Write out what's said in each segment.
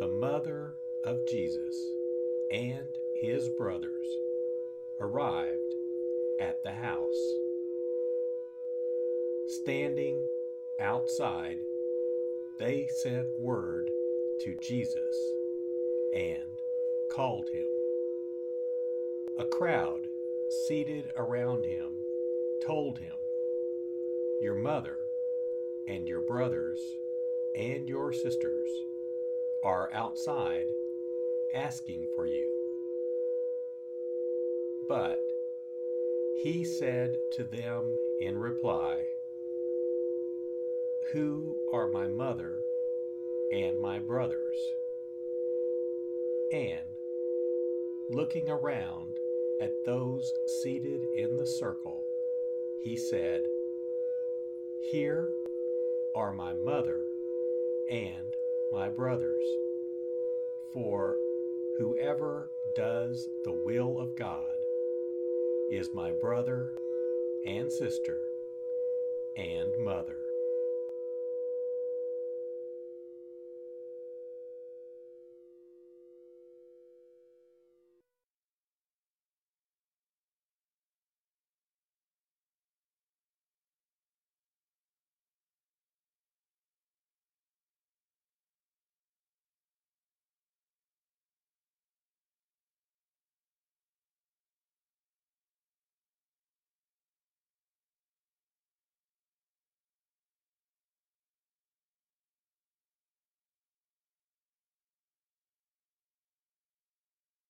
The mother of Jesus and his brothers arrived at the house. Standing outside, they sent word to Jesus and called him. A crowd seated around him told him, Your mother and your brothers and your sisters are outside asking for you. But he said to them in reply, Who are my mother and my brothers? And looking around at those seated in the circle, he said, Here are my mother and my brothers. For whoever does the will of God is my brother and sister and mother.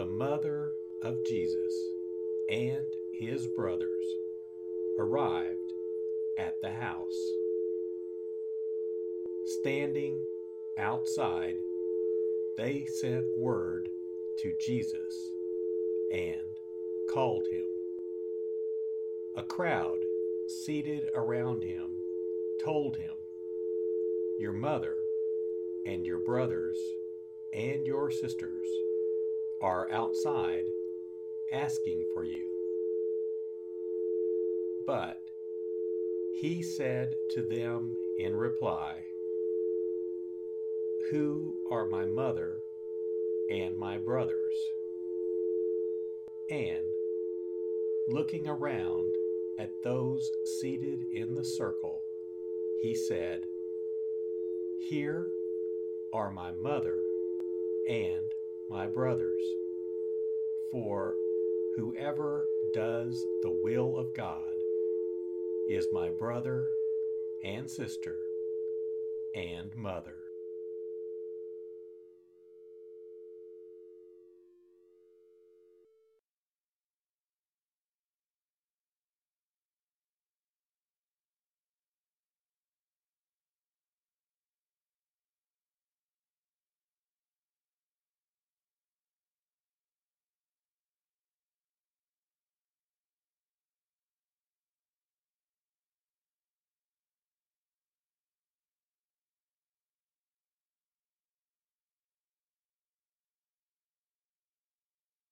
The mother of Jesus and his brothers arrived at the house. Standing outside, they sent word to Jesus and called him. A crowd seated around him told him, Your mother and your brothers and your sisters are outside asking for you. But he said to them in reply, Who are my mother and my brothers? And looking around at those seated in the circle, he said, Here are my mother and my brothers. For whoever does the will of God is my brother and sister and mother.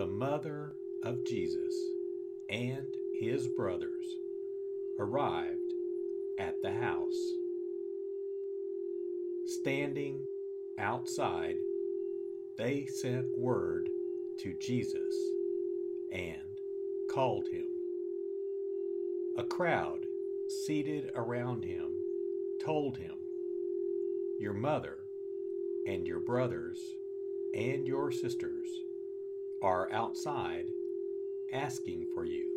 The mother of Jesus and his brothers arrived at the house. Standing outside, they sent word to Jesus and called him. A crowd seated around him told him, Your mother and your brothers and your sisters are outside asking for you.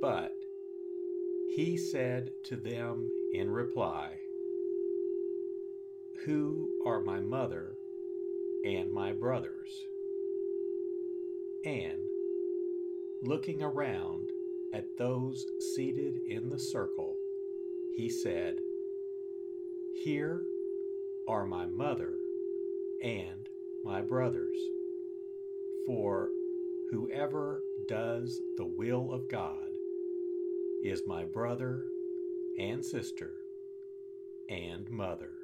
But he said to them in reply, Who are my mother and my brothers? And looking around at those seated in the circle, he said, Here are my mother and my brothers. For whoever does the will of God is my brother and sister and mother.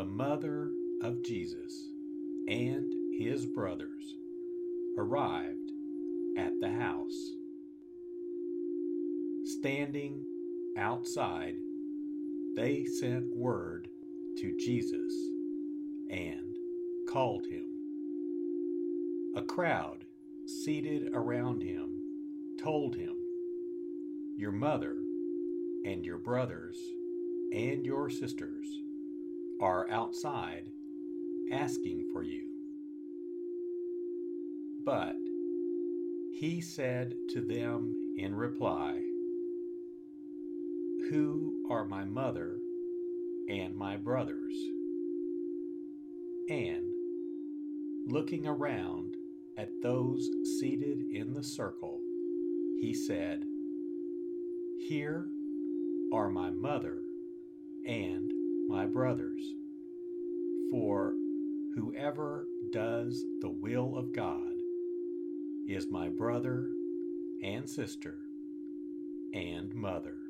The mother of Jesus and his brothers arrived at the house. Standing outside, they sent word to Jesus and called him. A crowd seated around him told him, Your mother and your brothers and your sisters are outside asking for you. But he said to them in reply, Who are my mother and my brothers? And looking around at those seated in the circle, he said, Here are my mother and my brothers. For whoever does the will of God is my brother and sister and mother.